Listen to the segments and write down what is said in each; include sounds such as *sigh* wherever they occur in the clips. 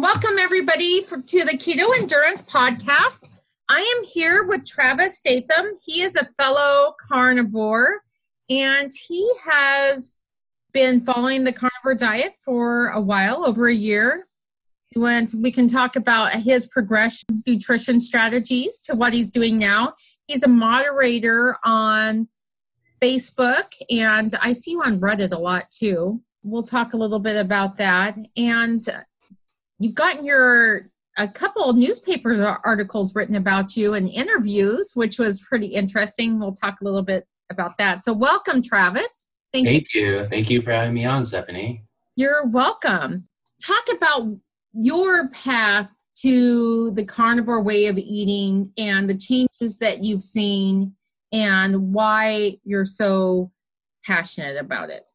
Welcome, everybody, for, to the Keto Endurance Podcast. I am here with Travis Statham. He is a fellow carnivore and he has been following the carnivore diet for a while, over a year. Went, we can talk about his progression, nutrition strategies to what he's doing now. He's a moderator on Facebook, and I see you on Reddit a lot too. We'll talk a little bit about that. And you've gotten your a couple newspaper articles written about you and interviews, which was pretty interesting. We'll talk a little bit about that. So, welcome, Travis. Thank, Thank you. you. Thank you for having me on, Stephanie. You're welcome. Talk about your path to the carnivore way of eating and the changes that you've seen and why you're so passionate about it.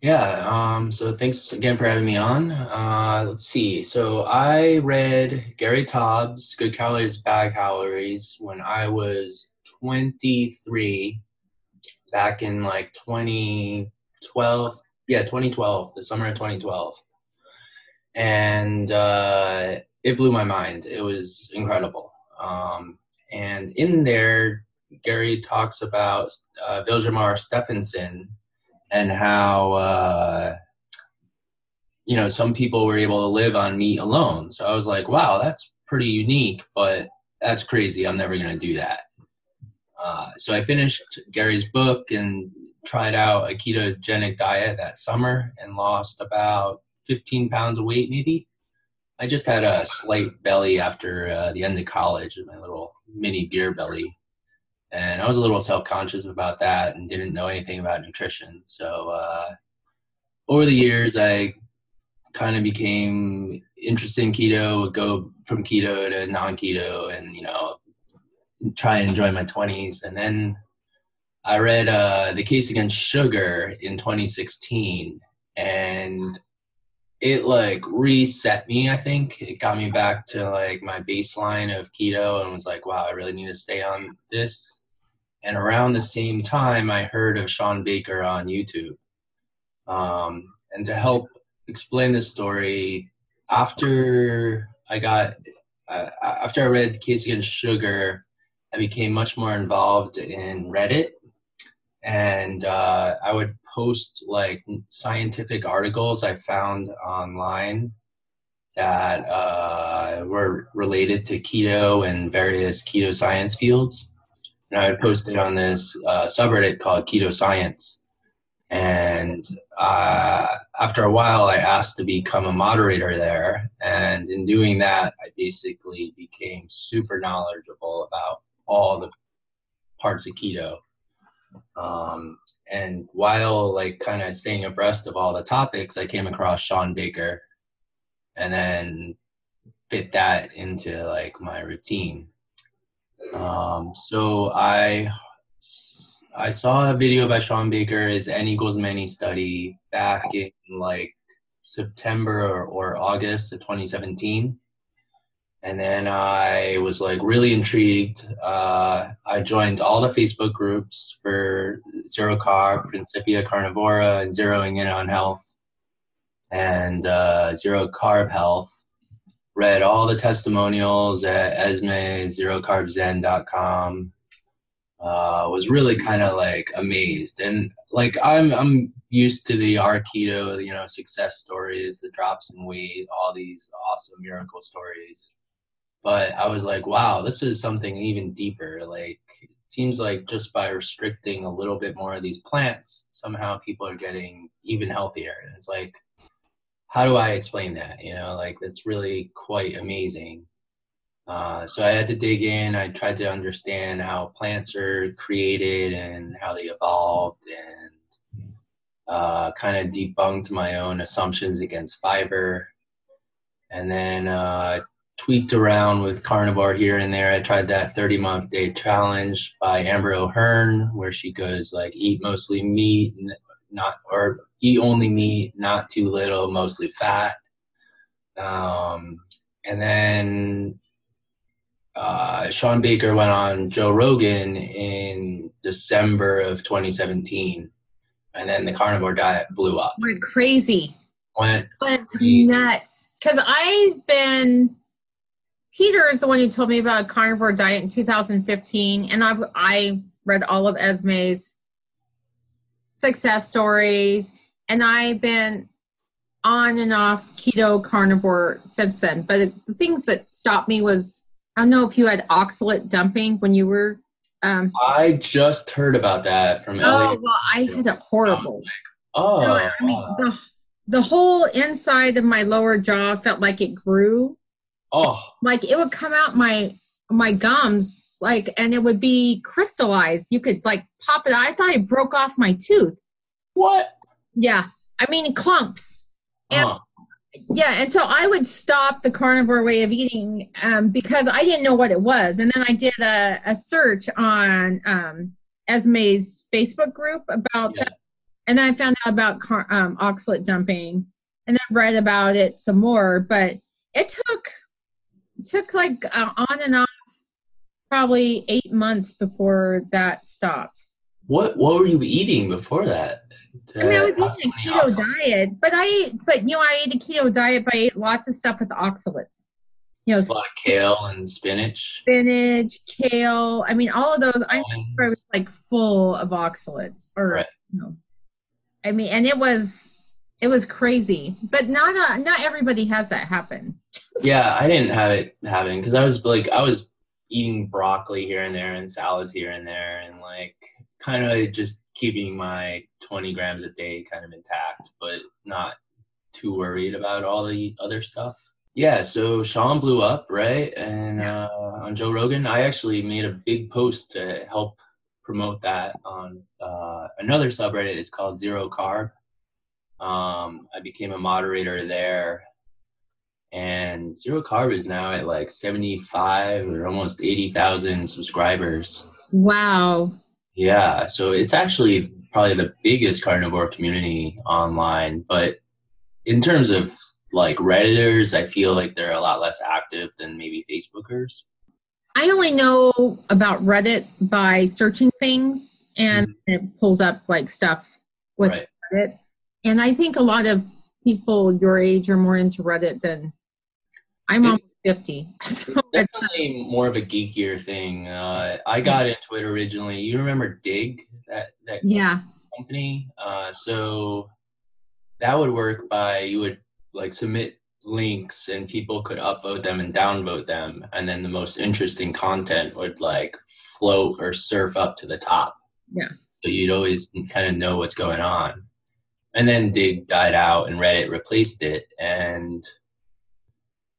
Yeah. Um, so thanks again for having me on. Uh, let's see. So I read Gary Taubes' Good Calories, Bad Calories when I was 23 back in like 2012. Yeah, 2012, the summer of 2012. And uh, it blew my mind. It was incredible. Um, and in there, Gary talks about uh, Vilhjalmur Stefansson and how uh, you know some people were able to live on meat alone. So I was like, wow, that's pretty unique, but that's crazy. I'm never going to do that. Uh, so I finished Gary's book and tried out a ketogenic diet that summer and lost about 15 pounds of weight, maybe. I just had a slight belly after uh, the end of college, my little mini beer belly and I was a little self conscious about that and didn't know anything about nutrition. So uh, over the years, I kind of became interested in keto, would go from keto to non keto, and you know try and enjoy my twenties. And then I read uh, the Case Against Sugar in 2016, and it like reset me. I think it got me back to like my baseline of keto, and was like, wow, I really need to stay on this and around the same time, I heard of Shawn Baker on YouTube. Um, and to help explain this story, after I got, uh, after I read Case Against Sugar, I became much more involved in Reddit. And uh, I would post like scientific articles I found online that uh, were related to keto and various keto science fields and I had posted on this uh, subreddit called Keto Science. And uh, after a while, I asked to become a moderator there. And in doing that, I basically became super knowledgeable about all the parts of keto. Um, and while like kind of staying abreast of all the topics, I came across Shawn Baker and then fit that into like my routine. Um, so I I saw a video by Shawn Baker, his N equals many study back in like September or, or August of 2017. And then I was like really intrigued. Uh, I joined all the Facebook groups for Zero Carb, Principia Carnivora, and zeroing in on health, and uh, Zero Carb Health read all the testimonials at Esme, zerocarbzen.com. Uh, was really kind of like amazed and like I'm I'm used to the R keto, you know, success stories, the drops in weight, all these awesome miracle stories. But I was like, wow, this is something even deeper. Like it seems like just by restricting a little bit more of these plants, somehow people are getting even healthier. And it's like how do I explain that? You know, like that's really quite amazing. Uh, so I had to dig in. I tried to understand how plants are created and how they evolved, and uh, kind of debunked my own assumptions against fiber. And then uh, tweaked around with carnivore here and there. I tried that 30 month day challenge by Amber O'Hearn, where she goes like eat mostly meat, not or eat only meat, not too little, mostly fat. Um, and then uh, Shawn Baker went on Joe Rogan in December of 2017, and then the carnivore diet blew up. Went crazy. went went crazy. nuts because I've been. Peter is the one who told me about a carnivore diet in 2015, and I've I read all of Esme's success stories, and I've been on and off keto carnivore since then. But the things that stopped me was I don't know if you had oxalate dumping when you were. Um, I just heard about that from oh Elliot. well, I had it horrible. Oh, No, I mean the the whole inside of my lower jaw felt like it grew. Oh, Like it would come out my my gums, like, and it would be crystallized. You could like pop it. I thought it broke off my tooth. what? Yeah, I mean clumps. And Huh. yeah, and so I would stop the carnivore way of eating um, because I didn't know what it was. And then I did a, a search on um, Esme's Facebook group about Yeah. that. And then I found out about car- um, oxalate dumping and then read about it some more. But it took, it took like uh, on and off probably eight months before that stopped. What what were you eating before that? I mean, I was eating a keto oxalates? diet, but I ate, but you know, I ate a keto diet, but I ate lots of stuff with oxalates. You know, A lot of kale and spinach. spinach, kale. I mean, all of those. I it was like full of oxalates, or Right. you know, I mean, and it was it was crazy. But not uh, not everybody has that happen. Yeah, I didn't have it happen because I was like I was eating broccoli here and there and salads here and there and like kind of just keeping my 20 grams a day kind of intact, but not too worried about all the other stuff. Yeah, so Shawn blew up, right? And uh, on Joe Rogan, I actually made a big post to help promote that on uh, another subreddit. It's called Zero Carb. Um, I became a moderator there and Zero Carb is now at like 75 or almost 80,000 subscribers. Wow. Yeah, so it's actually probably the biggest carnivore community online, but in terms of like redditors, I feel like they're a lot less active than maybe Facebookers. I only know about Reddit by searching things, and mm-hmm. it pulls up like stuff with Right. Reddit. And I think a lot of people your age are more into Reddit than I'm It's- almost 50. *laughs* So definitely more of a geekier thing. Uh, I got into it originally. You remember Digg, that that yeah. company. Uh, so that would work by you would like submit links and people could upvote them and downvote them, and then the most interesting content would like float or surf up to the top. Yeah. So you'd always kind of know what's going on. And then Digg died out and Reddit replaced it. And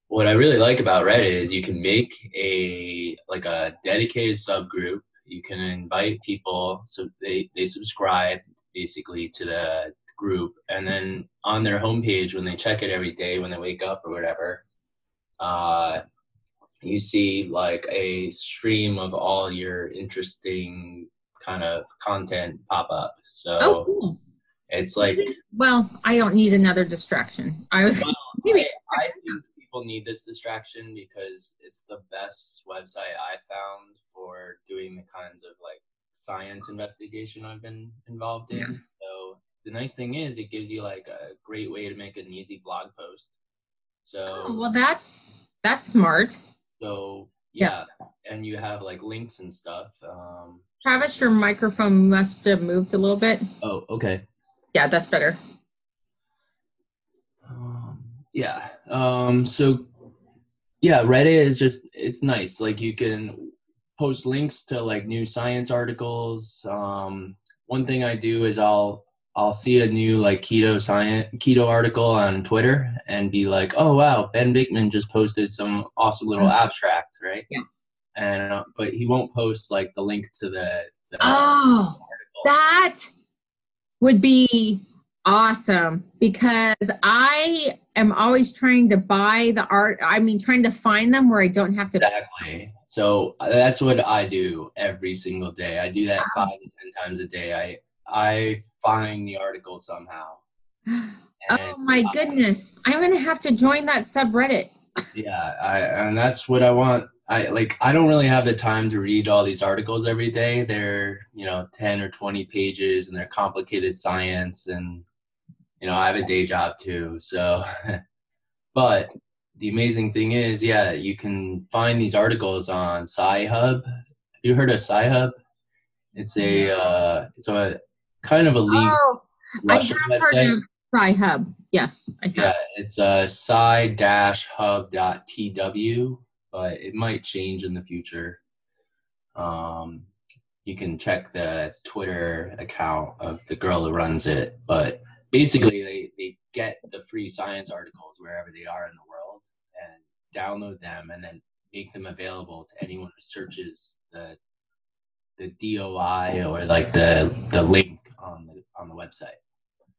what I really like about Reddit is you can make a like a dedicated subgroup. You can invite people so they, they subscribe basically to the group and then on their homepage when they check it every day when they wake up or whatever, uh, you see like a stream of all your interesting kind of content pop up. So Oh, cool. it's like Well, I don't need another distraction. I was Well, *laughs* maybe. I, I think people need this distraction because it's the best website I found for doing the kinds of like science investigation I've been involved in. Yeah. So the nice thing is it gives you like a great way to make an easy blog post. So Oh, well, that's that's smart. so yeah, and you have like links and stuff. Um, Travis, your microphone must have moved a little bit. oh, okay. Yeah, that's better. Yeah. Um, so yeah, Reddit is just it's nice. Like you can post links to like new science articles. Um, one thing I do is I'll I'll see a new like keto science keto article on Twitter and be like, oh wow, Ben Bikman just posted some awesome little abstract, right? Yeah. And uh, but he won't post like the link to the, the Oh, article. that would be awesome because I am always trying to buy the art. I mean, trying to find them where I don't have to. Exactly. So uh, that's what I do every single day. I do that five to ten times a day. I I find the article somehow. *gasps* Oh my uh, goodness. I'm going to have to join that subreddit. yeah, I and that's what I want. I like I don't really have the time to read all these articles every day. They're, you know, 10 or 20 pages and they're complicated science and you know, I have a day job too. So, *laughs* but the amazing thing is, yeah, you can find these articles on Sci-Hub. Have you heard of Sci-Hub? It's a uh, it's a kind of a league Oh, I have Russian heard website. of Sci-Hub. Yes, I have. Yeah, it's uh, sci-hub.tw, but it might change in the future. Um, you can check the Twitter account of the girl who runs it, but basically they, they get the free science articles wherever they are in the world and download them and then make them available to anyone who searches the the DOI or like the the link on the on the website.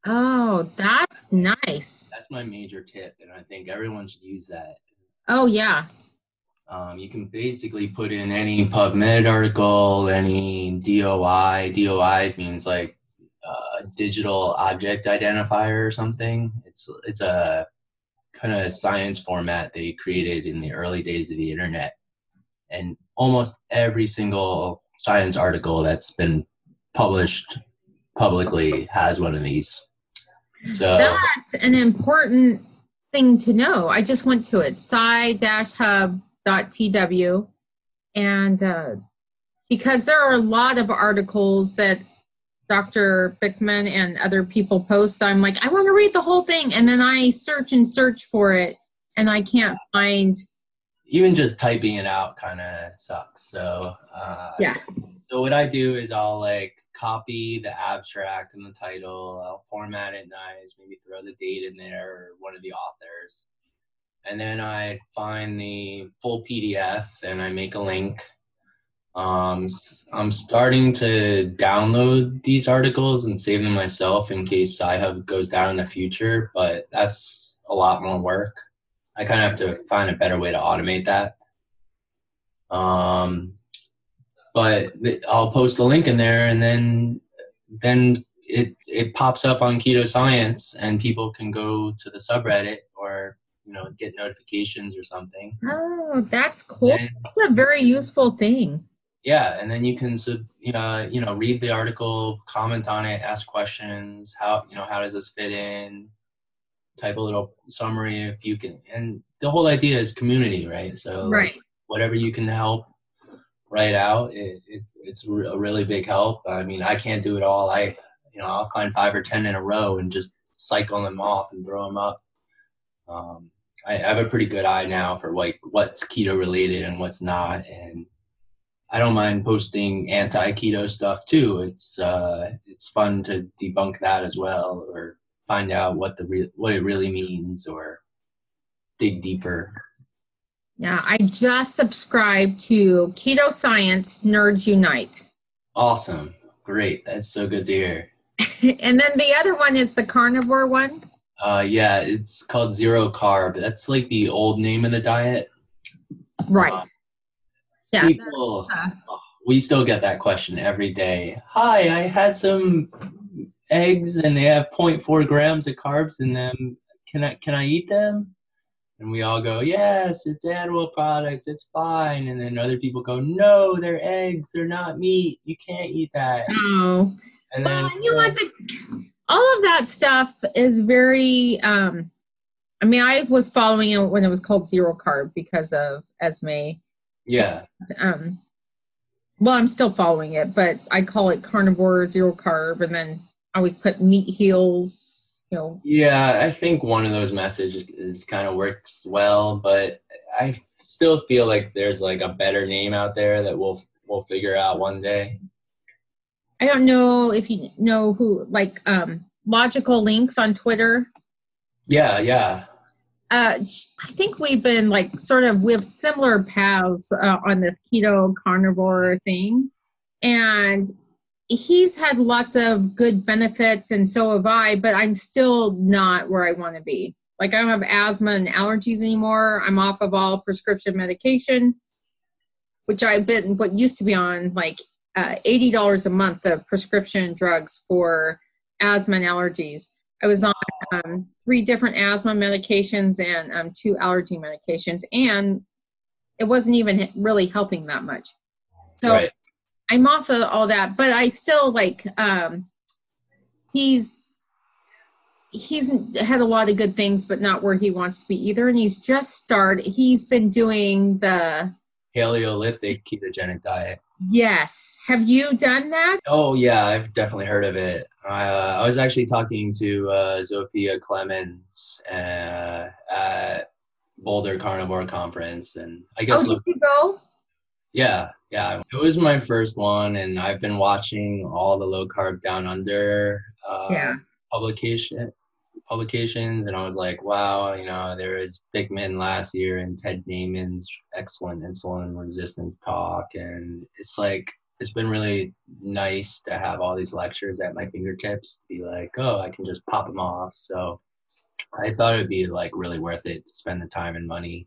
Oh, that's nice. That's my major tip, and I think everyone should use that. Oh yeah. Um, you can basically put in any PubMed article, any DOI. DOI means like uh, digital object identifier or something. It's it's a kind of science format they created in the early days of the internet, and almost every single science article that's been published publicly has one of these. So That's an important thing to know. I just went to it, sci-hub.tw, and uh, because there are a lot of articles that Dr. Bikman and other people post, I'm like, I want to read the whole thing, and then I search and search for it, and I can't find. even just typing it out kind of sucks. So uh, Yeah. So what I do is I'll like copy the abstract and the title. I'll format it nice, maybe throw the date in there or one of the authors, and then I find the full PDF and I make a link. Um, I'm starting to download these articles and save them myself in case Sci-Hub goes down in the future, but that's a lot more work. I kind of have to find a better way to automate that. Um, but I'll post a link in there, and then then it it pops up on Keto Science, and people can go to the subreddit or you know get notifications or something. Oh, that's cool. And- That's a very useful thing. Yeah, and then you can sub, uh, you know read the article, comment on it, ask questions. How you know how does this fit in? Type a little summary if you can, and the whole idea is community, right? So like, Right. whatever you can help write out, it, it, it's a really big help. I mean, I can't do it all. I, you know, I'll find five or ten in a row and just cycle them off and throw them up. Um, I have a pretty good eye now for like what's keto related and what's not, and I don't mind posting anti-keto stuff too. It's uh, it's fun to debunk that as well, or find out what the re- what it really means, or dig deeper. Yeah, I just subscribed to Keto Science Nerds Unite. Awesome, great, that's so good to hear. *laughs* and then the other one is the carnivore one. Uh, yeah, it's called zero carb. That's like the old name of the diet. Right. Uh, Yeah. People, uh, we still get that question every day. Hi, I had some eggs and they have 0.4 grams of carbs in them. Can I can I eat them? And we all go, yes, it's animal products, it's fine. And then other people go, no, they're eggs, they're not meat. You can't eat that. Oh. And then Well, you know what? The, all of that stuff is very. Um, I mean, I was following it when it was called Zero Carb because of Esme. Yeah, Um, well, I'm still following it, but I call it carnivore zero carb, and then I always put meat heals. You know, Yeah, I think one of those messages is kind of works well, but I still feel like there's like a better name out there that we'll we'll figure out one day. I don't know if you know who, like, um, Logical Links on Twitter. Yeah, yeah. Uh, I think we've been like sort of we have similar paths uh, on this keto carnivore thing, and he's had lots of good benefits, and so have I. But I'm still not where I want to be. Like I don't have asthma and allergies anymore. I'm off of all prescription medication, which I've been what used to be on like uh, eighty dollars a month of prescription drugs for asthma and allergies. I was on um, three different asthma medications and um, two allergy medications, and it wasn't even really helping that much. So right. I'm off of all that, but I still like um, he's he's had a lot of good things, but not where he wants to be either. And he's just started. He's been doing the Paleolithic ketogenic diet. Yes. Have you done that? Oh yeah, I've definitely heard of it. Uh, I was actually talking to uh, Zsófia Clemens uh, at Boulder Carnivore Conference, and I guess. Oh, did you go? Yeah, yeah. It was my first one, and I've been watching all the low carb down under uh, Yeah. publication publications, and I was like, wow, you know, there was Bikman last year and Ted Naiman's excellent insulin resistance talk, and it's like it's been really nice to have all these lectures at my fingertips. Be like, oh, I can just pop them off. So I thought it'd be like really worth it to spend the time and money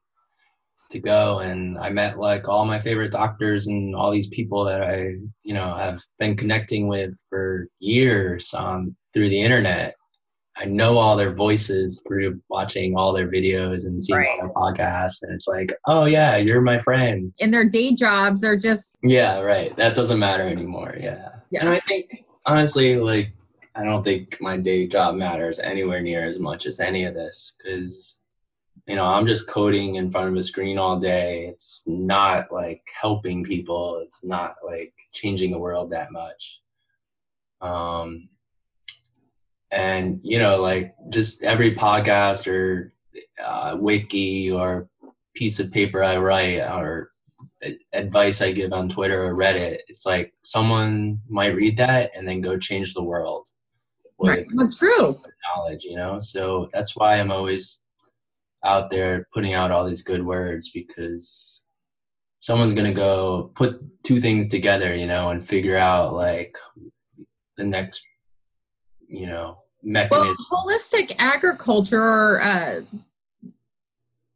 to go and I met like all my favorite doctors and all these people that I, you know, have been connecting with for years um, through the internet. I know all their voices through watching all their videos and seeing all their podcasts, and it's like, oh yeah, you're my friend. And their day jobs, they're just Yeah, right. That doesn't matter anymore. Yeah. Yeah. And I think honestly, like, I don't think my day job matters anywhere near as much as any of this because, you know, I'm just coding in front of a screen all day. It's not like helping people. It's not like changing the world that much. Um, and you know, like just every podcast or uh, wiki or piece of paper I write or advice I give on Twitter or Reddit, it's like someone might read that and then go change the world right. Well, true. knowledge, you know? So that's why I'm always out there putting out all these good words because someone's going to go put two things together, you know, and figure out like the next, you know, mechanism. Well, holistic agriculture. Uh,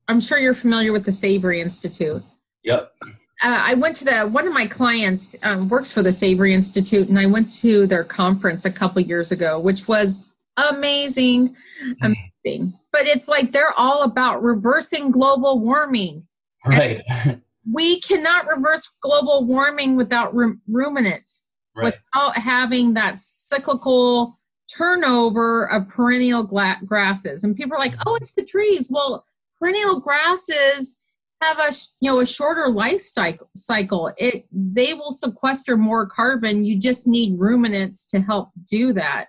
I'm sure you're familiar with the Savory Institute. Yep. uh, I went to the one of my clients um, works for the Savory Institute, and I went to their conference a couple years ago, which was amazing, amazing. But it's like they're all about reversing global warming. Right. *laughs* We cannot reverse global warming without rum- ruminants, right. without having that cyclical turnover of perennial gla- grasses. And people are like, "Oh, it's the trees." Well, perennial grasses have a you know a shorter life cycle. It they will sequester more carbon. You just need ruminants to help do that.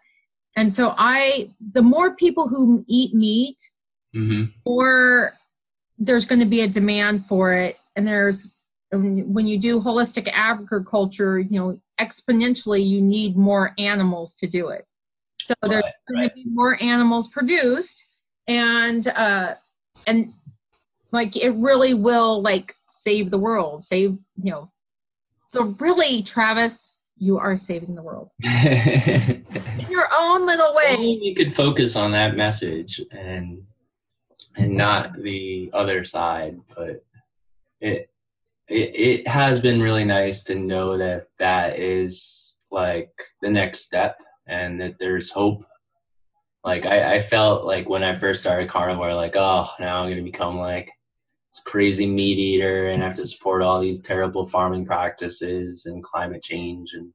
And so i the more people who eat meat hmm or there's going to be a demand for it. And there's um, when you do holistic agriculture you know exponentially you need more animals to do it so there's Right, going right. to be more animals produced and uh and like it really will like save the world save you know. So really travis you are saving the world. *laughs* In your own little way. Only we could focus on that message and and not the other side but it it, it has been really nice to know that that is like the next step and that there's hope like I, I felt like when i first started carnivore like oh now i'm gonna become like this crazy meat eater and have to support all these terrible farming practices and climate change and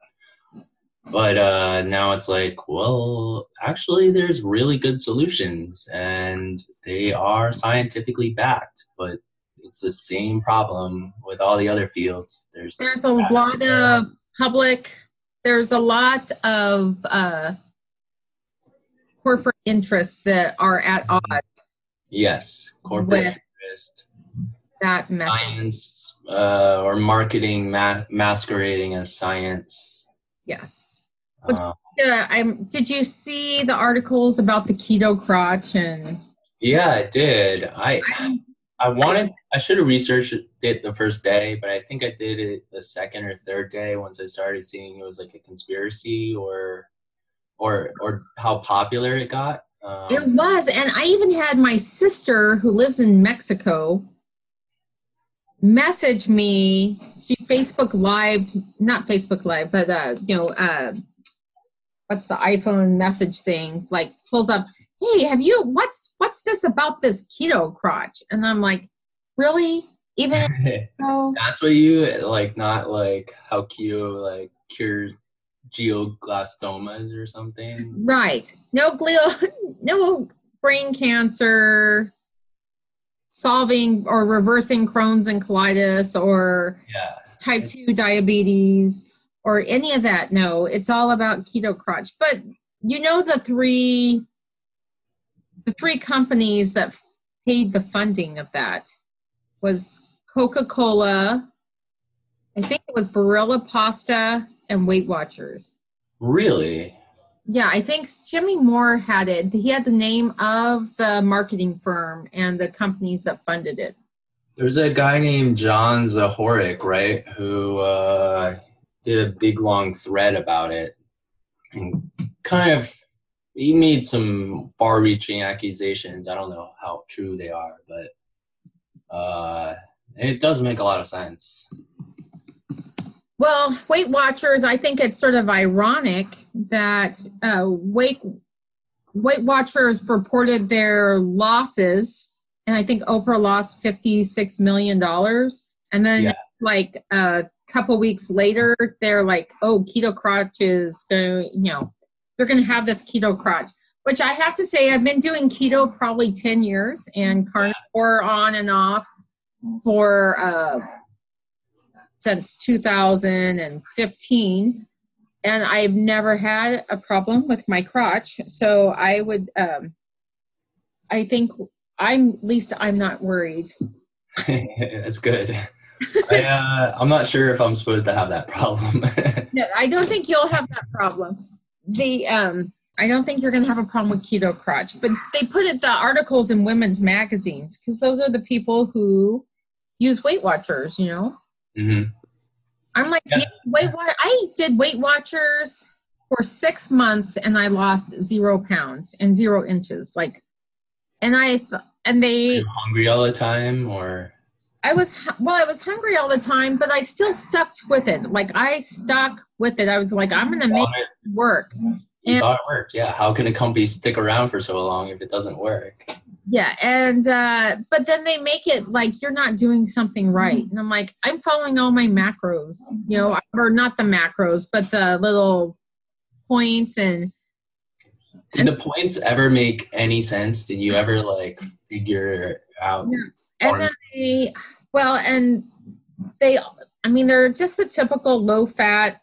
but uh, now it's like, well, actually, there's really good solutions, and they are scientifically backed. But it's the same problem with all the other fields. There's there's a lot of public there's a lot of uh corporate interests that are at odds yes, corporate interest, that message science, uh, or marketing ma- masquerading as science. yes Uh, i'm did you see the articles about the keto crotch and yeah, I did. I I, I wanted I should have researched it the first day, but I think I did it the second or third day once I started seeing it was like a conspiracy or or or how popular it got. Um, it was and i even had my sister who lives in mexico message me she facebook live not facebook live but uh you know uh what's the iphone message thing like pulls up hey have you what's what's this about this keto crotch and i'm like really even *laughs* so That's what you like, not like how keto like cures geoglastomas or something. Right. No glio, *laughs* no brain cancer, solving or reversing Crohn's and colitis or Yeah. type 2 diabetes or any of that. No, it's all about keto crotch. But you know the three the three companies that paid the funding of that was Coca-Cola, I think it was Barilla Pasta and Weight Watchers. Really? Yeah, I think Jimmy Moore had it. He had the name of the marketing firm and the companies that funded it. There's a guy named John Zahoric, right, who uh, did a big long thread about it, and kind of he made some far-reaching accusations. I don't know how true they are, but uh, it does make a lot of sense. Well, Weight Watchers, I think it's sort of ironic that uh, Weight Weight Watchers reported their losses, and I think Oprah lost fifty six million dollars, and then Yeah. like a couple weeks later, they're like, "Oh, Keto Crotch is going, you know, they're going to have this Keto Crotch." Which I have to say, I've been doing keto probably ten years and carnivore on and off for uh, since 2015 and i've never had a problem with my crotch so i would um i think i'm at least i'm not worried *laughs* That's good. I, uh, I'm not sure if I'm supposed to have that problem. *laughs* no i don't think you'll have that problem the um i don't think you're going to have a problem with keto crotch but they put it the articles in women's magazines because those are the people who use weight watchers you know mm-hmm. I'm like, Yeah. Weight Watch. I did Weight Watchers for six months, and I lost zero pounds and zero inches. Like, and I th- and they, hungry all the time, or I was well, I was hungry all the time, but I still stuck with it. Like, I stuck with it. I was like, I'm gonna make it, it work. you And- thought it worked? Yeah. How can a company stick around for so long if it doesn't work? Yeah, and uh, but then they make it like you're not doing something right, and I'm like, I'm following all my macros, you know, or not the macros, but the little points and Did the points ever make any sense? Did you ever like figure out? No. And then they well and they i mean they're just a typical low fat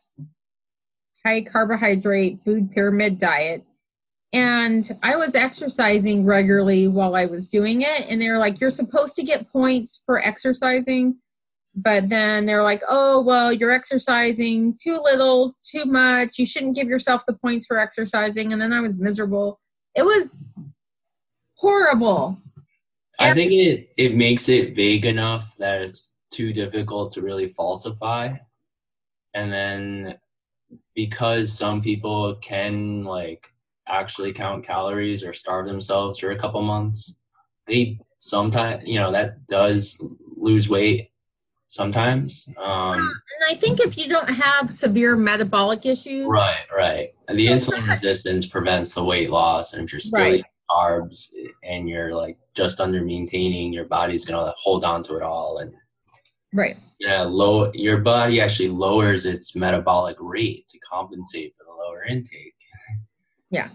high carbohydrate food pyramid diet. And i was exercising regularly while i was doing it and they're like you're supposed to get points for exercising. But then they're like oh well you're exercising too little too much. You shouldn't give yourself the points for exercising. And then i was miserable. It was horrible I think it it makes it vague enough that it's too difficult to really falsify, and then because some people can like actually count calories or starve themselves for a couple months, they sometimes you know that does lose weight sometimes. Um, And I think if you don't have severe metabolic issues, right, right. And the insulin resistance prevents the weight loss, and if you're still Right. Carbs and you're like just under maintaining, your body's gonna hold on to it all and right, yeah, low your body actually lowers its metabolic rate to compensate for the lower intake. *laughs* Yeah.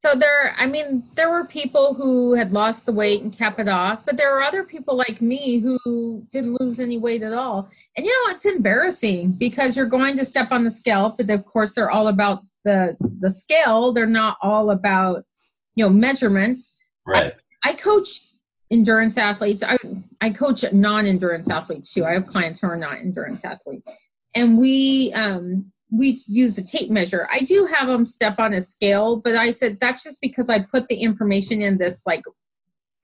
So there. I mean, there were people who had lost the weight and kept it off, but there are other people like me who didn't lose any weight at all. And you know, it's embarrassing because you're going to step on the scale, but of course, they're all about the the scale. They're not all about you know measurements. Right. I coach endurance athletes. I I coach non-endurance athletes too. I have clients who are not endurance athletes, and we um, we use a tape measure. I do have them step on a scale, but I said that's just because I put the information in this like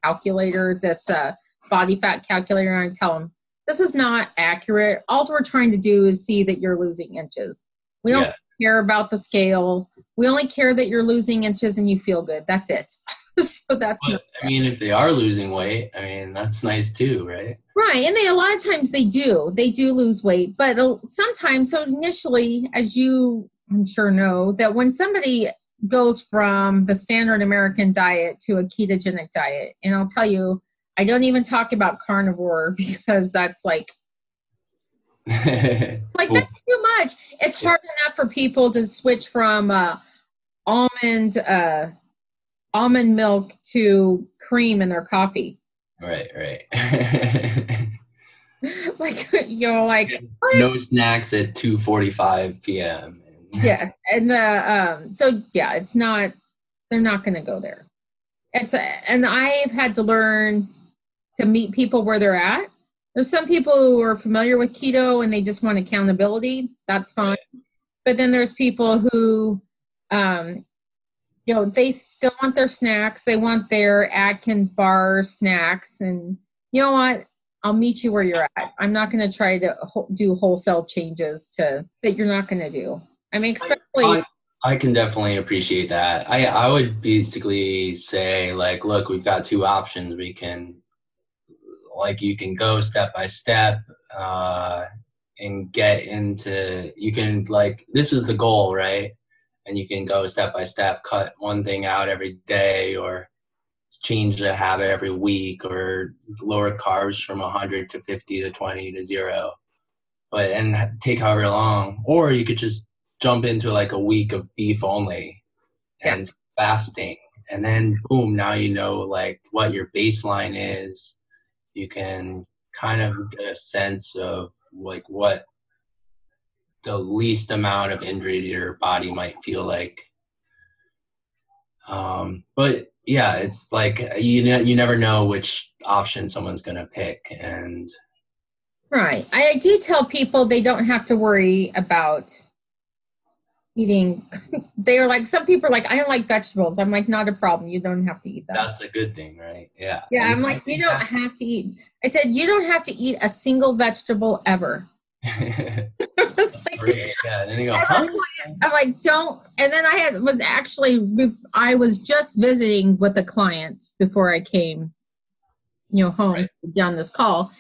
calculator, this uh, body fat calculator, and I tell them this is not accurate. All we're trying to do is see that you're losing inches. We don't Yeah. Care about the scale. We only care that you're losing inches and you feel good. That's it. *laughs* so that's But, I mean, if they are losing weight, I mean that's nice too, right? right. And they a lot of times they do. They do lose weight, but uh, sometimes. So initially, as you I'm sure know, that when somebody goes from the standard American diet to a ketogenic diet, and I'll tell you, I don't even talk about carnivore *laughs* because that's like *laughs* like that's too much. It's hard enough for people to switch from uh, almond uh, almond milk to cream in their coffee. Right, right. *laughs* *laughs* like you know, like what? no snacks at two forty-five p.m. yes, and the um, so yeah, it's not. They're not going to go there. It's and I've had to learn to meet people where they're at. There's some people who are familiar with keto and they just want accountability. That's fine. But then there's people who, um, you know, they still want their snacks. They want their Atkins bar snacks. And you know what? I'll meet you where you're at. I'm not going to try to do wholesale changes to that you're not going to do. I mean, especially. I, I can definitely appreciate that. I I would basically say like, look, we've got two options. We can like you can go step by step uh, and get into you can like this is the goal, right? And you can go step by step, cut one thing out every day, or change the habit every week or lower carbs from 100 to 50 to 20 to zero. But and take however long. Or you could just jump into like a week of beef only and fasting. And then boom now you know like what your baseline is you can kind of get a sense of like what the least amount of injury to your body might feel like um, but yeah, it's like you know you never know which option someone's gonna pick, and right. I do tell people they don't have to worry about eating. *laughs* they are like some people are like I don't like vegetables. I'm like not a problem. You don't have to eat that. That's a good thing, right? Yeah. Yeah, I'm like you don't have to eat. I said you don't have to eat a single vegetable ever. *laughs* *laughs* like, yeah, go, huh? I'm like, don't. And then I had was actually I was just visiting with a client before I came, you know, home right. down this call.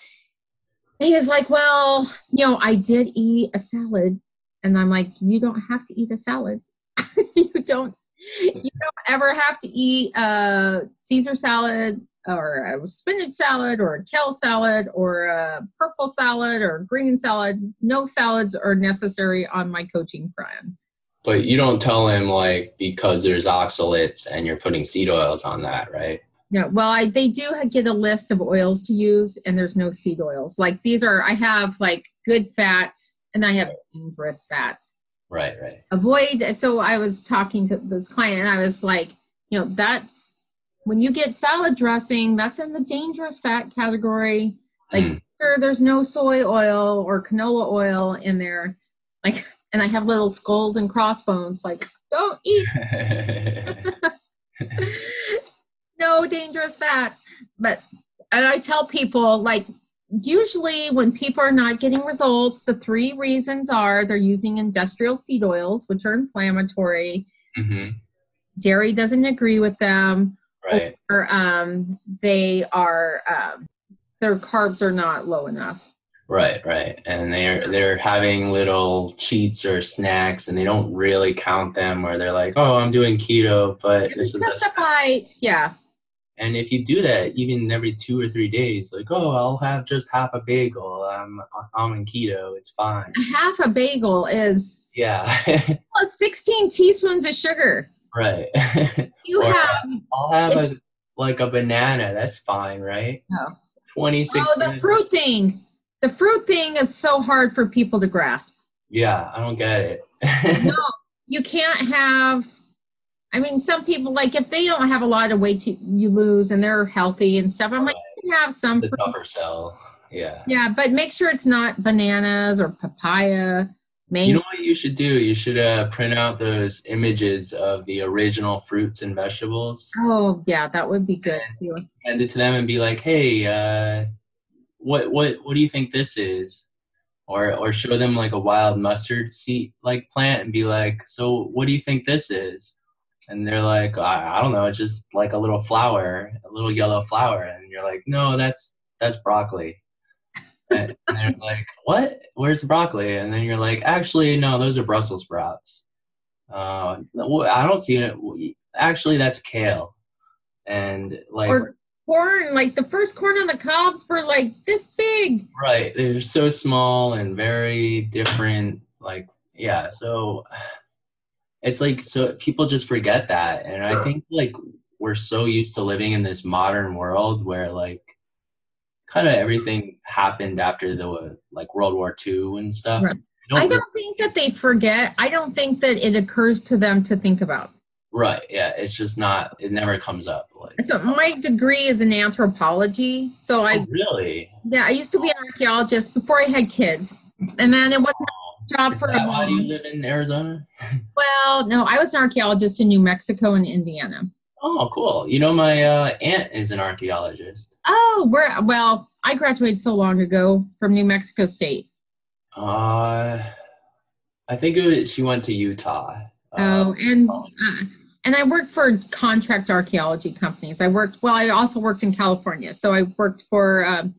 He was like, well, you know, I did eat a salad, and I'm like, you don't have to eat a salad. *laughs* you don't. You don't ever have to eat a Caesar salad or a spinach salad or a kale salad or a purple salad or a green salad. No salads are necessary on my coaching plan. But you don't tell him like because there's oxalates and you're putting seed oils on that, right? Yeah, well, I, they do get a list of oils to use, and there's no seed oils. Like these are, I have like good fats, and I have dangerous fats. Right, right. Avoid. So I was talking to this client, and I was like, you know, that's when you get salad dressing, that's in the dangerous fat category. Like, mm. sure, there's no soy oil or canola oil in there. Like, and I have little skulls and crossbones. Like, don't eat. *laughs* *laughs* no dangerous fats. But I tell people, like, usually when people are not getting results, the three reasons are they're using industrial seed oils, which are inflammatory. Mm-hmm. Dairy doesn't agree with them right. or um, they are um, their carbs are not low enough. Right, right, and they're they're having little cheats or snacks, and they don't really count them, or they're like, "Oh, I'm doing keto," but this is just a bite, yeah. And if you do that, even every two or three days, like, "Oh, I'll have just half a bagel. I'm I'm in keto. It's fine." Half a bagel is yeah, *laughs* plus 16 teaspoons of sugar. Right. *laughs* You have. I'll have it, a like a banana. That's fine, right? No. Twenty six. Oh, the fruit thing. The fruit thing is so hard for people to grasp. Yeah, I don't get it. *laughs* no, you can't have. I mean, some people like if they don't have a lot of weight to, you lose and they're healthy and stuff. I'm like, you can have some. The tougher sell. Yeah. Yeah, but make sure it's not bananas or papaya. You know what you should do? You should uh, print out those images of the original fruits and vegetables. Oh yeah, that would be good too. Send it to them and be like, "Hey, uh, what what what do you think this is?" Or or show them like a wild mustard seed like plant and be like, "So what do you think this is?" And they're like, I, I don't know, it's just like a little flower, a little yellow flower." And you're like, "No, that's that's broccoli." *laughs* and they're like, "What? Where's the broccoli?" And then you're like, "Actually, no, those are Brussels sprouts. Uh, I don't see it. Actually, that's kale." And like, or corn, like the first corn on the cobs were like this big. Right. They're so small and very different. Like, yeah. So it's like, so people just forget that. And I think like we're so used to living in this modern world where like kind of everything happened after the like World War II and stuff. Right. I don't think that they forget. I don't think that it occurs to them to think about. Right. Yeah. It's just not. It never comes up. Like, so my degree is in anthropology. So I oh, really. Yeah, I used to be an archaeologist before I had kids, and then it wasn't a job for a why you live in Arizona? *laughs* Well, no, I was an archaeologist in New Mexico and Indiana. Oh, cool. You know, my uh, aunt is an archaeologist. Oh, we're well. I graduated so long ago from New Mexico State. Uh, I think it was, she went to Utah. Oh, Uh, and uh, and I worked for contract archaeology companies. I worked well. I also worked in California, so I worked for um,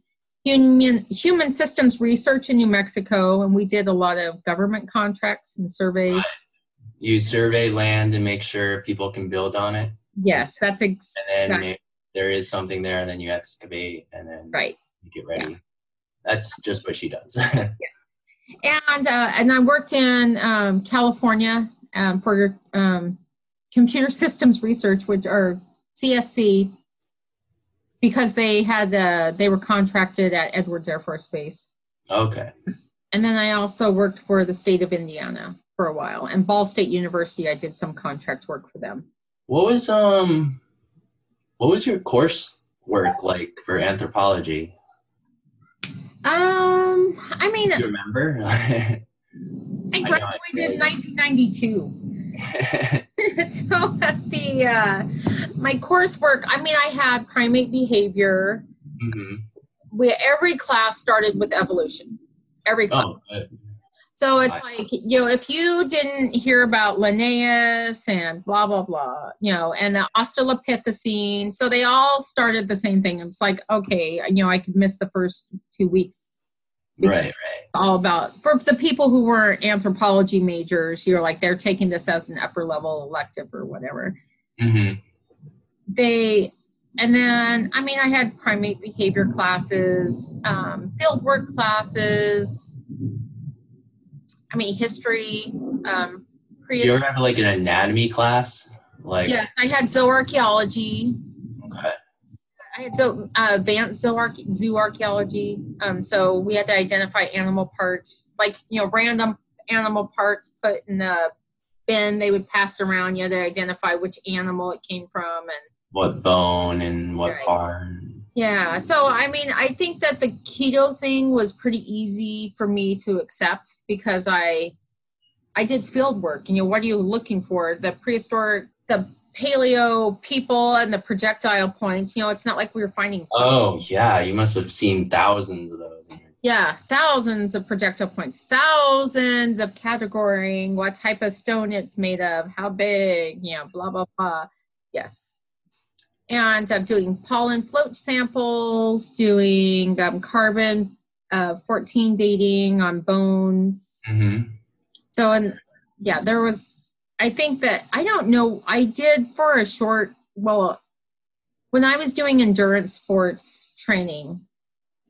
human human systems research in New Mexico, and we did a lot of government contracts and surveys. you survey land and make sure people can build on it, Yes, that's ex- and then there is something there, and then you excavate and then right. you get ready. That's just what she does. *laughs* yes, And uh, and I worked in um, California um, for um, computer systems research, which are CSC, because they had uh, they were contracted at Edwards Air Force Base. okay. And then I also worked for the state of Indiana for a while, and Ball State University. I did some contract work for them. What was um, what was your course work like for anthropology? Um, I mean, Do you remember? *laughs* I know, I graduated in 1992. *laughs* *laughs* so at the uh, my coursework, I mean, I had primate behavior. hmm We every class started with evolution. Every class. Oh. So it's Right. like you know, if you didn't hear about Linnaeus and blah blah blah, you know, and the Australopithecine, so they all started the same thing. It's like okay, you know, I could miss the first two weeks right, right. all about for the people who weren't anthropology majors you're like they're taking this as an upper level elective or whatever hmm they and then i mean i had primate behavior classes um, field work classes i mean history um, You prehistory ever have like an anatomy class? Like, yes i had zooarchaeology. I had so uh, advanced zoo, arche- zoo archaeology. Um, so we had to identify animal parts, like you know, random animal parts put in a bin. They would pass around. You had to identify which animal it came from, and what bone and what Right. part? yeah. So I mean, I think that the keto thing was pretty easy for me to accept because I, I did field work. You know, what are you looking for? The prehistoric, the paleo people and the projectile points. You know, it's not like we were finding Oh, yeah. You must have seen thousands of those. Yeah, thousands of projectile points, thousands of categorizing what type of stone it's made of, how big, you know, blah, blah, blah. Yes. And I'm doing pollen float samples, doing um, carbon uh, 14 dating on bones. Mhm. So, and yeah, there was, I think that, I don't know, I did for a short, well, when I was doing endurance sports training,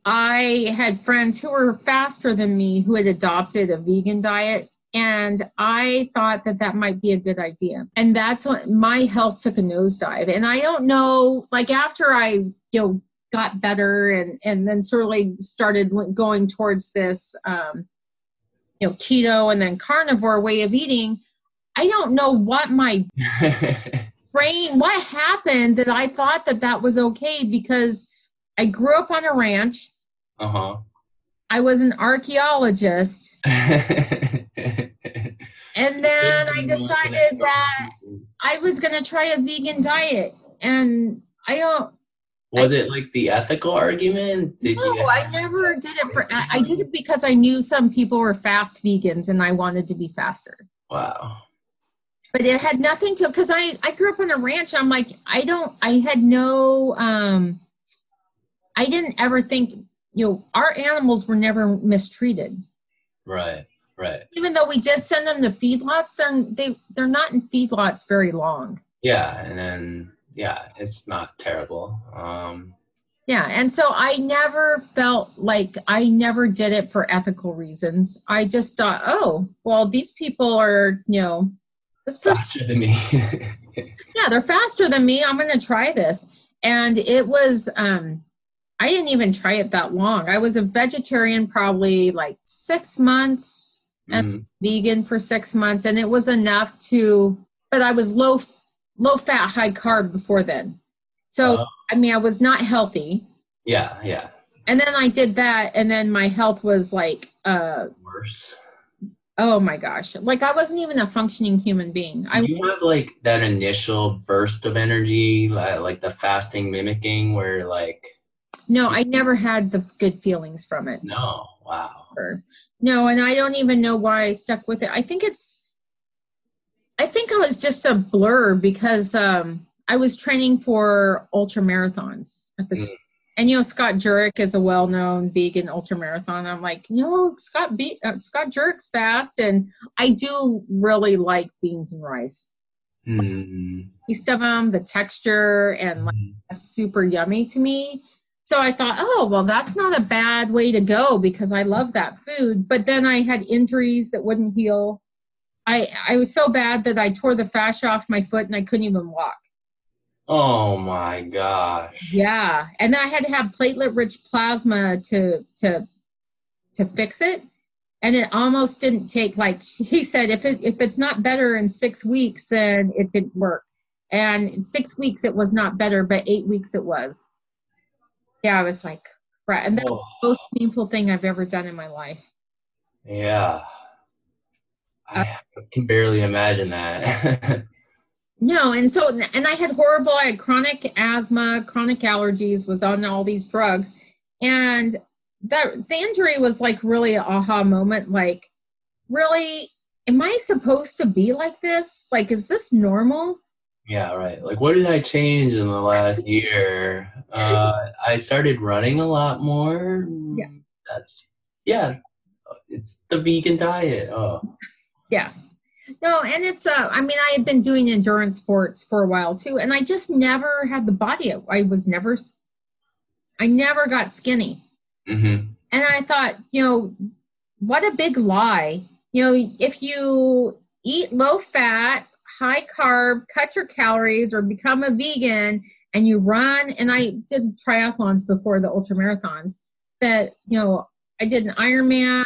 I had friends who were faster than me who had adopted a vegan diet. And I thought that that might be a good idea. And that's when my health took a nosedive. And I don't know, like after I, you know, got better and, and then sort of like started going towards this, um, you know, keto and then carnivore way of eating, I don't know what my *laughs* brain, what happened that I thought that that was okay because I grew up on a ranch. uh huh. I was an archaeologist. *laughs* And then I decided that I was going to try a vegan diet. And I don't, Was it like the ethical argument? Did no, I never did it for, I I did it because I knew some people were fast vegans and I wanted to be faster. Wow. But it had nothing to because I I grew up on a ranch. I'm like I don't I had no um I didn't ever think you know our animals were never mistreated. Right. Right. Even though we did send them to feedlots, they're they they're not in feedlots very long. Yeah, and then yeah, it's not terrible. Um, Yeah, and so I never felt like I never did it for ethical reasons. I just thought, oh, well, these people are, you know, this person, faster than me. *laughs* yeah, they're faster than me. I'm going to try this. And it was, um, I didn't even try it that long. I was a vegetarian probably like six months, Mhm. vegan for six months, and it was enough to, but I was low, low fat, high carb before then. So, Oh. I mean, I was not healthy Yeah, yeah. and then I did that, and then my health was like, uh, Worse. Oh my gosh, like I wasn't even a functioning human being. I you have like that initial burst of energy, like, like the fasting mimicking, where like, no, I never had the good feelings from it. no, wow. No, and I don't even know why I stuck with it. I think it's, I think I was just a blur because um, I was training for ultra marathons at the Mm. time. And you know Scott Jurek is a well-known vegan ultra marathon. I'm like, no, Scott Be- uh, Scott Jurek's fast, and I do really like beans and rice. Mm. taste of them, the texture, and like that's super yummy to me. So I thought, oh well, that's not a bad way to go because I love that food. But then I had injuries that wouldn't heal. I I was so bad that I tore the fascia off my foot and I couldn't even walk. Oh my gosh. Yeah, and then I had to have platelet-rich plasma to to to fix it. And it almost didn't take like *laughs* he said if it if it's not better in six weeks then it didn't work. And in six weeks it was not better, but eight weeks it was. Yeah, I was like, right. And that was Oh, the most oh. painful thing I've ever done in my life. yeah. I can barely imagine that. *laughs* No, and so and I had horrible. I had chronic asthma, chronic allergies. Was on all these drugs, and that the injury was like really a aha moment. Like, really, am I supposed to be like this? Like, is this normal? yeah, right. Like, what did I change in the last year? Uh, I started running a lot more. Yeah. That's, yeah, it's the vegan diet. Oh, Yeah. No, and it's uh I mean I had been doing endurance sports for a while too and I just never had the body I was never I never got skinny. mm-hmm. And I thought, you know, what a big lie. You know, if you eat low fat, high carb, cut your calories, or become a vegan, and you run, and I did triathlons before the ultra marathons, that, you know, I did an Ironman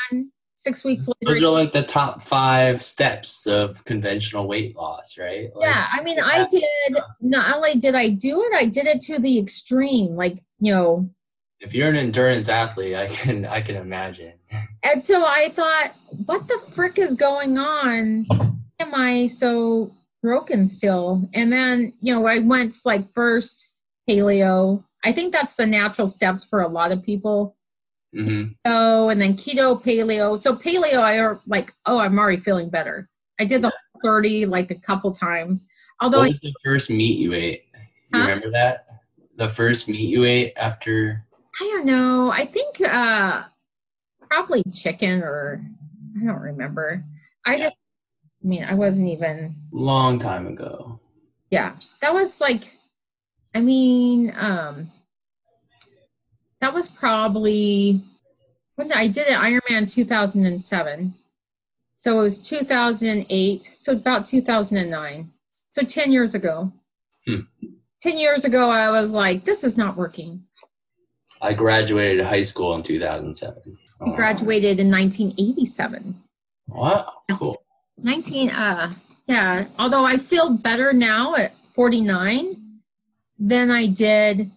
six weeks later. Those are like the top five steps of conventional weight loss, right? Like, yeah, I mean, I did, not only did I do it, I did it to the extreme. Like, you know, If you're an endurance athlete, I can I can imagine. And so I thought, what the frick is going on? Am I so broken still? And then, you know, I went like first paleo. I think that's the natural steps for a lot of people. Hmm Oh, and then keto, paleo. So paleo, I are like, oh, I'm already feeling better. I did the whole 30 like a couple times. Although What I, was the first meat you ate? You Huh? remember that? The first meat you ate after? I don't know. I think uh probably chicken or I don't remember. I just I mean, I wasn't even Long time ago. yeah that was like i mean um that was probably when did- i did it ironman 2007 so it was 2008 so about 2009 so 10 years ago Hmm. 10 years ago i was like this is not working I graduated high school in 2007. i graduated in 1987 Wow, cool. 19 uh yeah although i feel better now at 49 than i did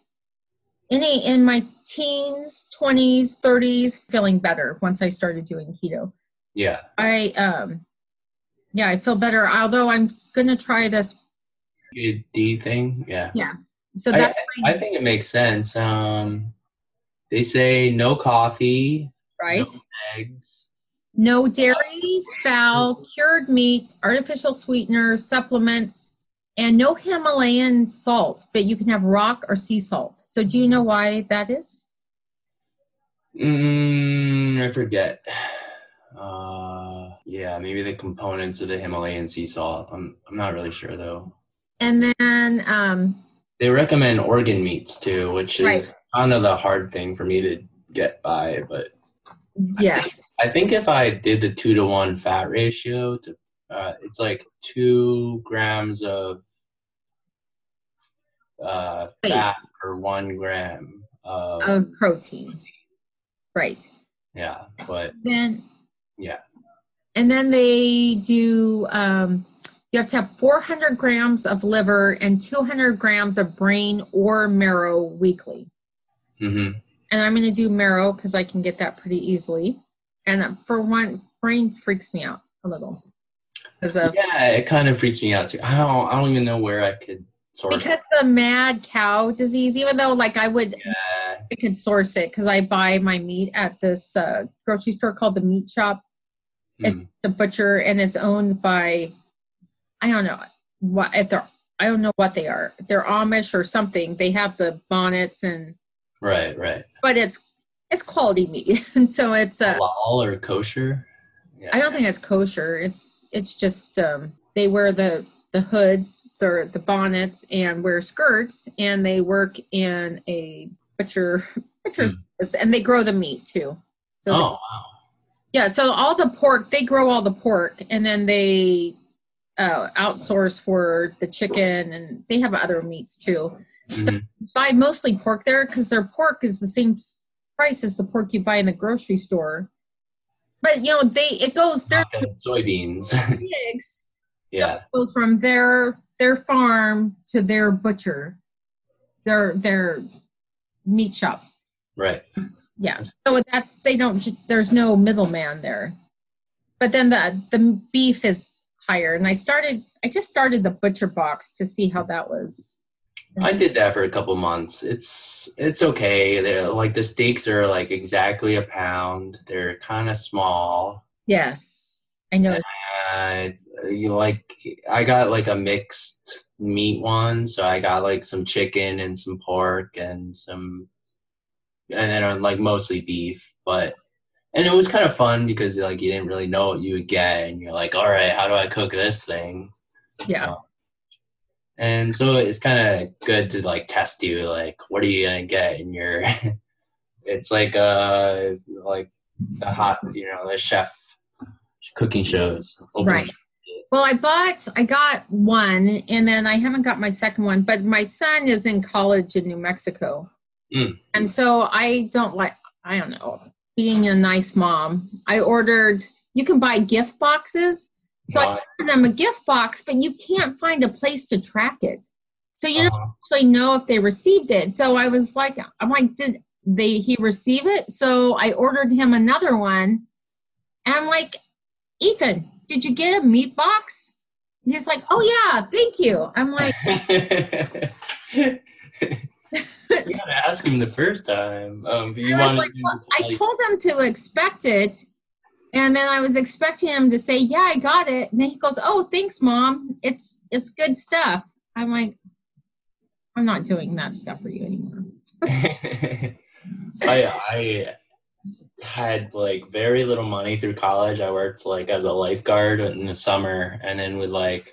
any in my teens 20s 30s feeling better once i started doing keto Yeah. i um yeah i feel better although i'm gonna try this D thing. Yeah. Yeah. So I- that's my, I think it makes sense. Um, they say no coffee, right no eggs. no dairy fowl cured meats, artificial sweeteners supplements and no himalayan salt but you can have rock or sea salt so do you know why that is Mm, I forget. Uh, yeah, maybe the components of the Himalayan sea salt. I'm I'm not really sure though. And then um, they recommend organ meats too, which is Right. kind of the hard thing for me to get by. But Yes. I think if I did the two to one fat ratio, to uh, it's like two grams of uh, fat per one gram of Of protein. Right. yeah. But Then yeah, and then they do um you have to have 400 grams of liver and 200 grams of brain or marrow weekly. hmm And I'm going to do marrow because I can get that pretty easily. And for one, brain freaks me out a little because of yeah, it kind of freaks me out too. I don't I don't even know where I could source. because the mad cow disease. Even though like I would Yeah. I could source it because I buy my meat at this uh, grocery store called the Meat Shop. It's Mm. the butcher, and it's owned by I don't know what if they're I don't know what they are. They're Amish or something. They have the bonnets and Right, right. but it's it's quality meat, and *laughs* so it's uh, Halal or kosher? Yeah. I don't think it's kosher. It's it's just um, they wear the the hoods, the the bonnets, and wear skirts, and they work in a butcher *laughs* butcher's Hmm. office, and they grow the meat too. So Oh they- wow. yeah. So all the pork, they grow all the pork, and then they uh, outsource for the chicken, and they have other meats too. So Mhm. buy mostly pork there because their pork is the same price as the pork you buy in the grocery store. But you know, they it goes their soybeans. *laughs* pigs yeah. goes from their their farm to their butcher, their their meat shop. Right. Yeah. So that's they don't. There's no middleman there. But then the the beef is higher, and I started. I just started the butcher box to see how that was. I did that for a couple months. It's it's okay. They're like the steaks are like exactly a pound. They're kind of small. Yes, I know. Uh, you like I got like a mixed meat one, so I got like some chicken and some pork and some, and then uh, like mostly beef. But and it was kind of fun because like you didn't really know what you would get, and you're like, all right, how do I cook this thing? Yeah. And so it's kind of good to like test you, like what are you gonna get in your? *laughs* it's like uh like the hot, you know, the chef cooking shows. Right. Well, I bought, I got one, and then I haven't got my second one. But my son is in college in New Mexico, Mm. and so I don't like. I don't know. Being a nice mom, I ordered. You can buy gift boxes, so I Why? ordered them a gift box, but you can't find a place to track it. So you don't Uh-huh. actually know if they received it. So I was like, I'm like, did they he receive it? So I ordered him another one, and I'm like, Ethan, did you get a meat box? And He's like, Oh yeah, thank you. I'm *laughs* like, you gotta ask him the first time. Um, *laughs* you I was like, well, I told him to expect it. And then I was expecting him to say, Yeah, I got it. And then he goes, Oh, thanks, mom. It's it's good stuff. I'm like, I'm not doing that stuff for you anymore. *laughs* I I had like very little money through college. I worked like as a lifeguard in the summer, and then would like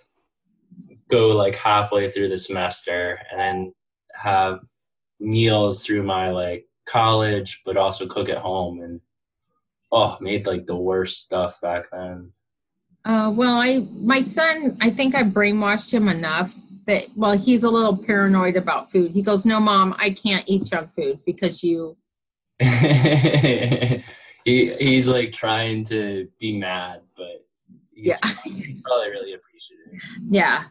go like halfway through the semester, and then have meals through my like college, but also cook at home. And oh, made like the worst stuff back then. Uh, well, I my son, I think I brainwashed him enough that well, he's a little paranoid about food. He goes, "No, mom, I can't eat junk food because you." *laughs* he he's like trying to be mad, but he's, Yeah. he's *laughs* probably really appreciative. Yeah,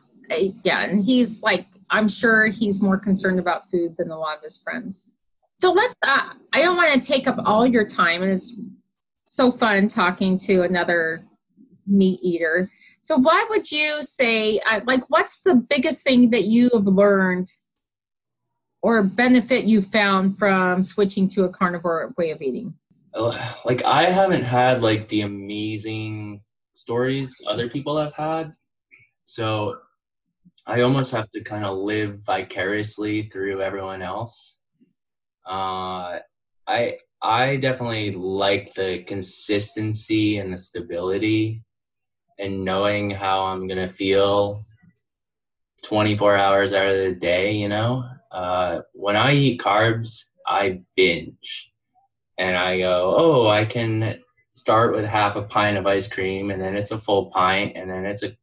yeah, and he's like, I'm sure he's more concerned about food than a lot of his friends. So let's. Uh, I don't want to take up all your time, and it's so fun talking to another meat eater. So, why would you say? Like, what's the biggest thing that you have learned or benefit you found from switching to a carnivore way of eating? Like I haven't had like the amazing stories other people have had, so I almost have to kind of live vicariously through everyone else. Uh, I I definitely like the consistency and the stability and knowing how I'm gonna feel 24 hours out of the day, you know. Uh, when I eat carbs, I binge. And I go, oh, I can start with half a pint of ice cream, and then it's a full pint, and then it's a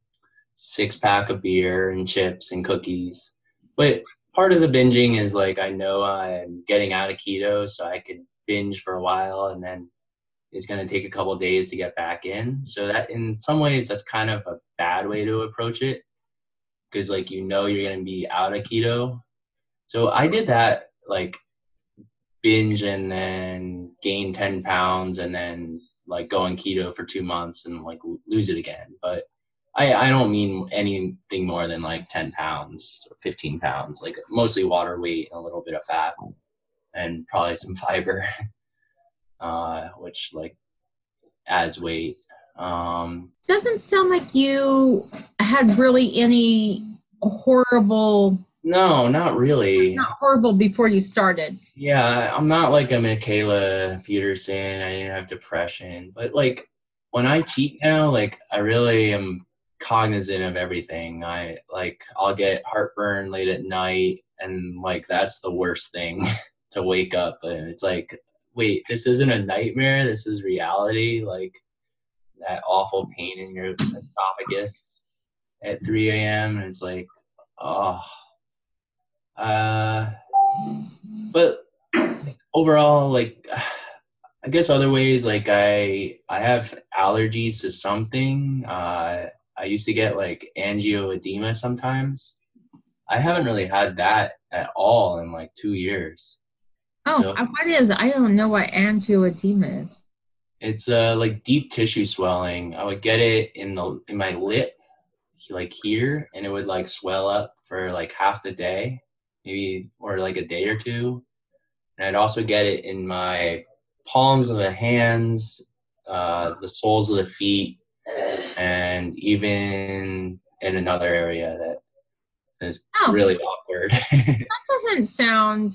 six pack of beer and chips and cookies. But part of the binging is like I know I'm getting out of keto, so I could binge for a while, and then it's going to take a couple days to get back in. So that in some ways that's kind of a bad way to approach it because like you know you're going to be out of keto. So I did that like binge and then gain 10 pounds and then like go on keto for two months and like lose it again. But I, I don't mean anything more than like 10 pounds or 15 pounds, like mostly water weight and a little bit of fat and probably some fiber, *laughs* uh, which like adds weight. Um, Doesn't sound like you had really any horrible. No, not really. Not horrible before you started. Yeah, I'm not like a Mikhaila Peterson. I didn't have depression, but like when I cheat now, like I really am cognizant of everything. I like I'll get heartburn late at night, and like that's the worst thing *laughs* to wake up and it's like, wait, this isn't a nightmare. This is reality. Like that awful pain in your esophagus at 3 a.m. and it's like, oh, uh, but overall, like. *sighs* I guess other ways like I I have allergies to something. Uh, I used to get like angioedema sometimes. I haven't really had that at all in like two years. Oh, so, what is? I don't know what angioedema is. It's uh like deep tissue swelling. I would get it in the in my lip, like here, and it would like swell up for like half the day, maybe or like a day or two. And I'd also get it in my palms of the hands, uh, the soles of the feet, and even in another area that is oh. really awkward. *laughs* that doesn't sound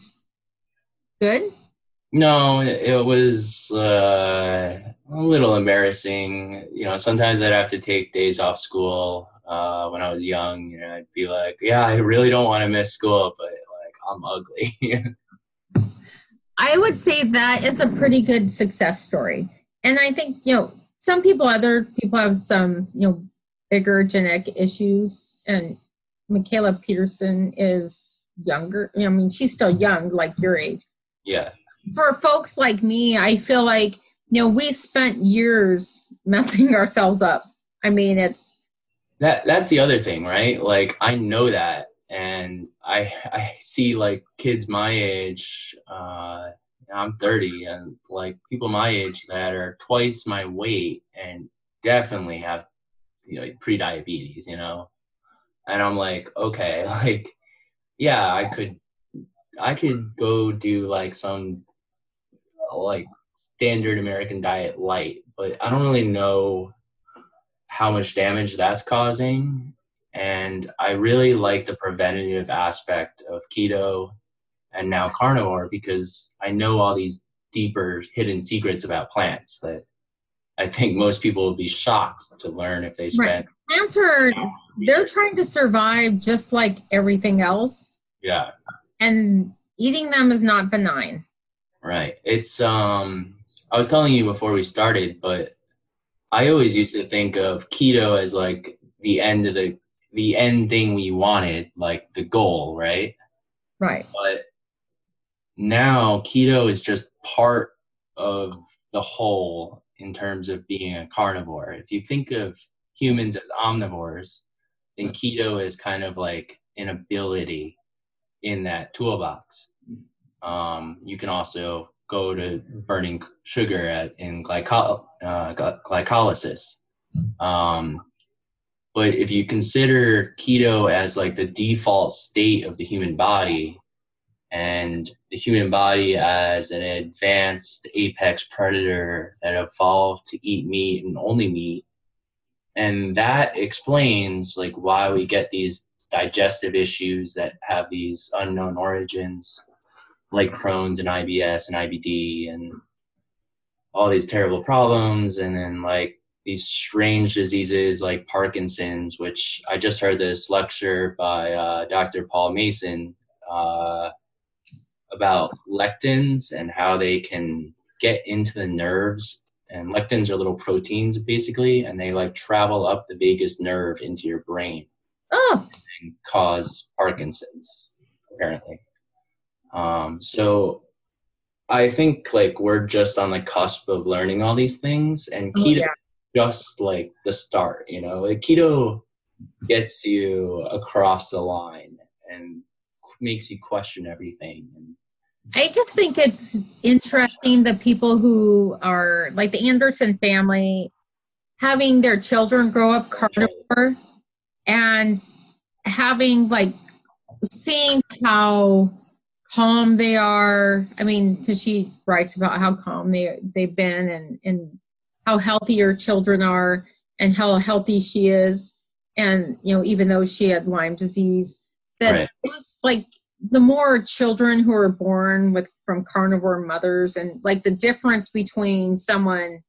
good. No, it, was uh, a little embarrassing. You know, sometimes I'd have to take days off school uh, when I was young. You know, I'd be like, "Yeah, I really don't want to miss school, but like, I'm ugly." *laughs* I would say that is a pretty good success story, and I think you know some people, other people have some, you know, bigger genetic issues. And Mikhaila Peterson is younger. I mean, she's still young, like your age. Yeah. For folks like me, I feel like, you know, we spent years *laughs* messing ourselves up. I mean, it's that that's the other thing, right? Like I know that and I *laughs* I see like kids my age uh I'm 30 and like people my age that are twice my weight and definitely have you know pre-diabetes, you know. And I'm like, okay, *laughs* like yeah, I could I could go do like some like standard American diet light, but I don't really know how much damage that's causing. And I really like the preventative aspect of keto and now carnivore because I know all these deeper hidden secrets about plants that I think most people would be shocked to learn if they spent. Right. Plants are they're trying to survive just like everything else. Yeah. And eating them is not benign. Right. It's um I was telling you before we started, but I always used to think of keto as like the end of the the end thing we wanted, like the goal, right? Right. But now keto is just part of the whole in terms of being a carnivore. If you think of humans as omnivores, then keto is kind of like an ability in that toolbox. Um, you can also go to burning sugar at, in uh, glycolysis. Um, but if you consider keto as like the default state of the human body, and the human body as an advanced apex predator that evolved to eat meat and only meat and that explains like why we get these digestive issues that have these unknown origins like crohn's and ibs and ibd and all these terrible problems and then like these strange diseases like Parkinson's, which I just heard this lecture by uh, Dr. Paul Mason uh, about lectins and how they can get into the nerves. And lectins are little proteins basically, and they like travel up the vagus nerve into your brain Oh, and cause Parkinson's, apparently. Um, so I think like we're just on the cusp of learning all these things, and Oh, keto yeah. just like the start. You know, like keto gets you across the line and makes you question everything. And I just think it's interesting that people who are like the Anderson family having their children grow up carnivore and having like seeing how calm they are. I mean, because she writes about how calm they they've been and and how healthy her children are and how healthy she is. And you know, even though she had Lyme disease, that Right. it was like the more children who are born with from carnivore mothers and like the difference between someone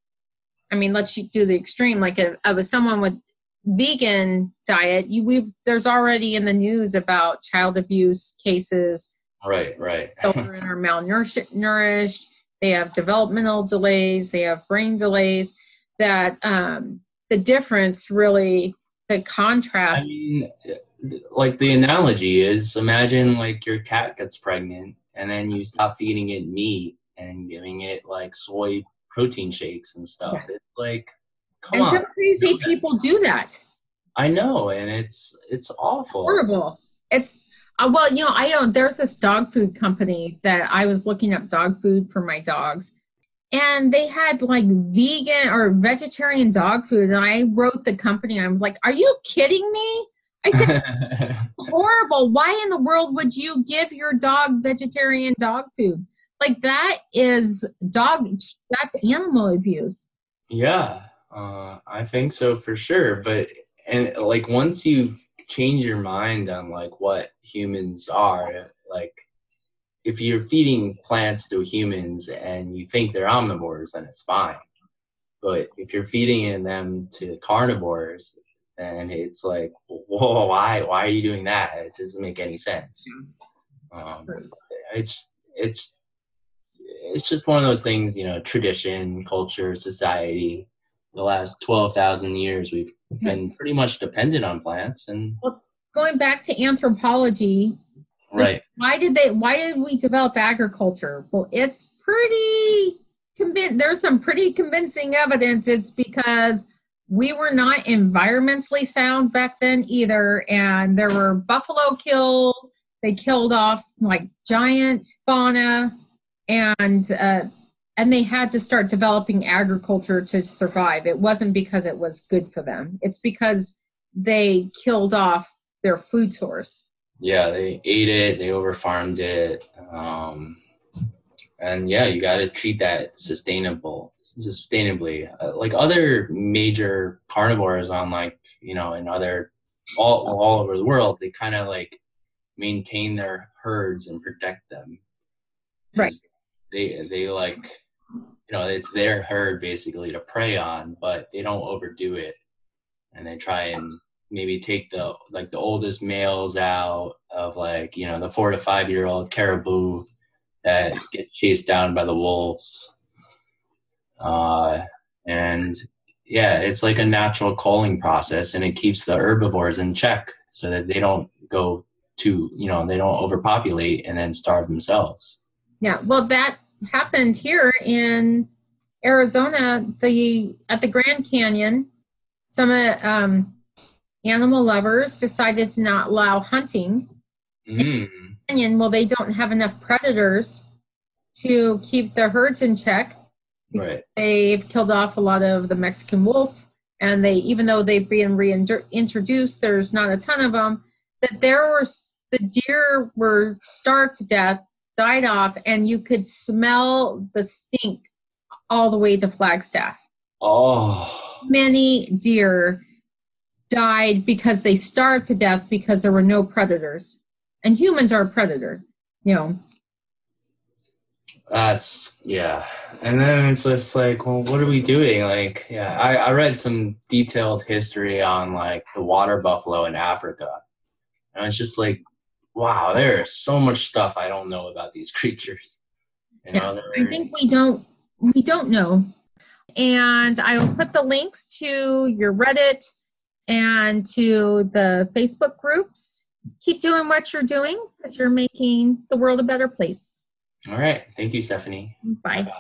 i mean let's do the extreme like a, of a someone with vegan diet you we've there's already in the news about child abuse cases. Right, right, *laughs* children are malnourished they have developmental delays they have brain delays that um the difference really the I contrast mean, like the analogy is imagine like your cat gets pregnant and then you stop feeding it meat and giving it like soy protein shakes and stuff. It's like, come and on. some crazy people do that I know, and it's it's awful. horrible. It's uh, well, you know, I own. There's this dog food company that I was looking up dog food for my dogs, and they had like vegan or vegetarian dog food. And I wrote the company. I was like, "Are you kidding me?" I said, *laughs* "Horrible! Why in the world would you give your dog vegetarian dog food? Like that is dog. That's animal abuse." yeah, uh, I think so for sure. But and like once you change your mind on like what humans are, like if you're feeding plants to humans and you think they're omnivores, then it's fine. But if you're feeding them to carnivores, then it's like, whoa, why? Why are you doing that? It doesn't make any sense. Um, it's it's it's just one of those things, you know, tradition, culture, society. The last twelve thousand years, we've been pretty much dependent on plants, and Going back to anthropology, right, why did they why did we develop agriculture? Well it's pretty convinced there's some pretty convincing evidence. It's because we were not environmentally sound back then either and there were buffalo kills. They killed off like giant fauna and uh, and they had to start developing agriculture to survive it wasn't because it was good for them it's because they killed off their food source yeah, they ate it, they overfarmed it, um, and yeah, you got to treat that sustainable, sustainably. Uh, like other major carnivores on like you know in other all all over the world, they kind of like maintain their herds and protect them. Right. They they like you know it's their herd basically to prey on, but they don't overdo it, and they try and maybe take the like the oldest males out of like you know the four to five year old caribou that get chased down by the wolves. Uh, and yeah it's like a natural culling process and it keeps the herbivores in check so that they don't go to you know they don't overpopulate and then starve themselves. Yeah, well, that happened here in Arizona. The at the Grand Canyon, some um, animal lovers decided to not allow hunting. mm. Canyon, well, they don't have enough predators to keep the herds in check. right They've killed off a lot of the Mexican wolf, and they even though they've been reintroduced, there's not a ton of them. That there were the deer were starved to death, died off, and you could smell the stink all the way to Flagstaff. oh Many deer died because they starved to death because there were no predators, and humans are a predator. You know, That's yeah. And then it's just like, well, what are we doing? Like, yeah, I, I read some detailed history on like the water buffalo in Africa. And it's just like, wow, there is so much stuff I don't know about these *laughs* creatures. You know, yeah, I think we don't we don't know. And I will put the links to your Reddit and to the Facebook groups. Keep doing what you're doing because you're making the world a better place. All right. Thank you, Stephanie. Bye. Bye.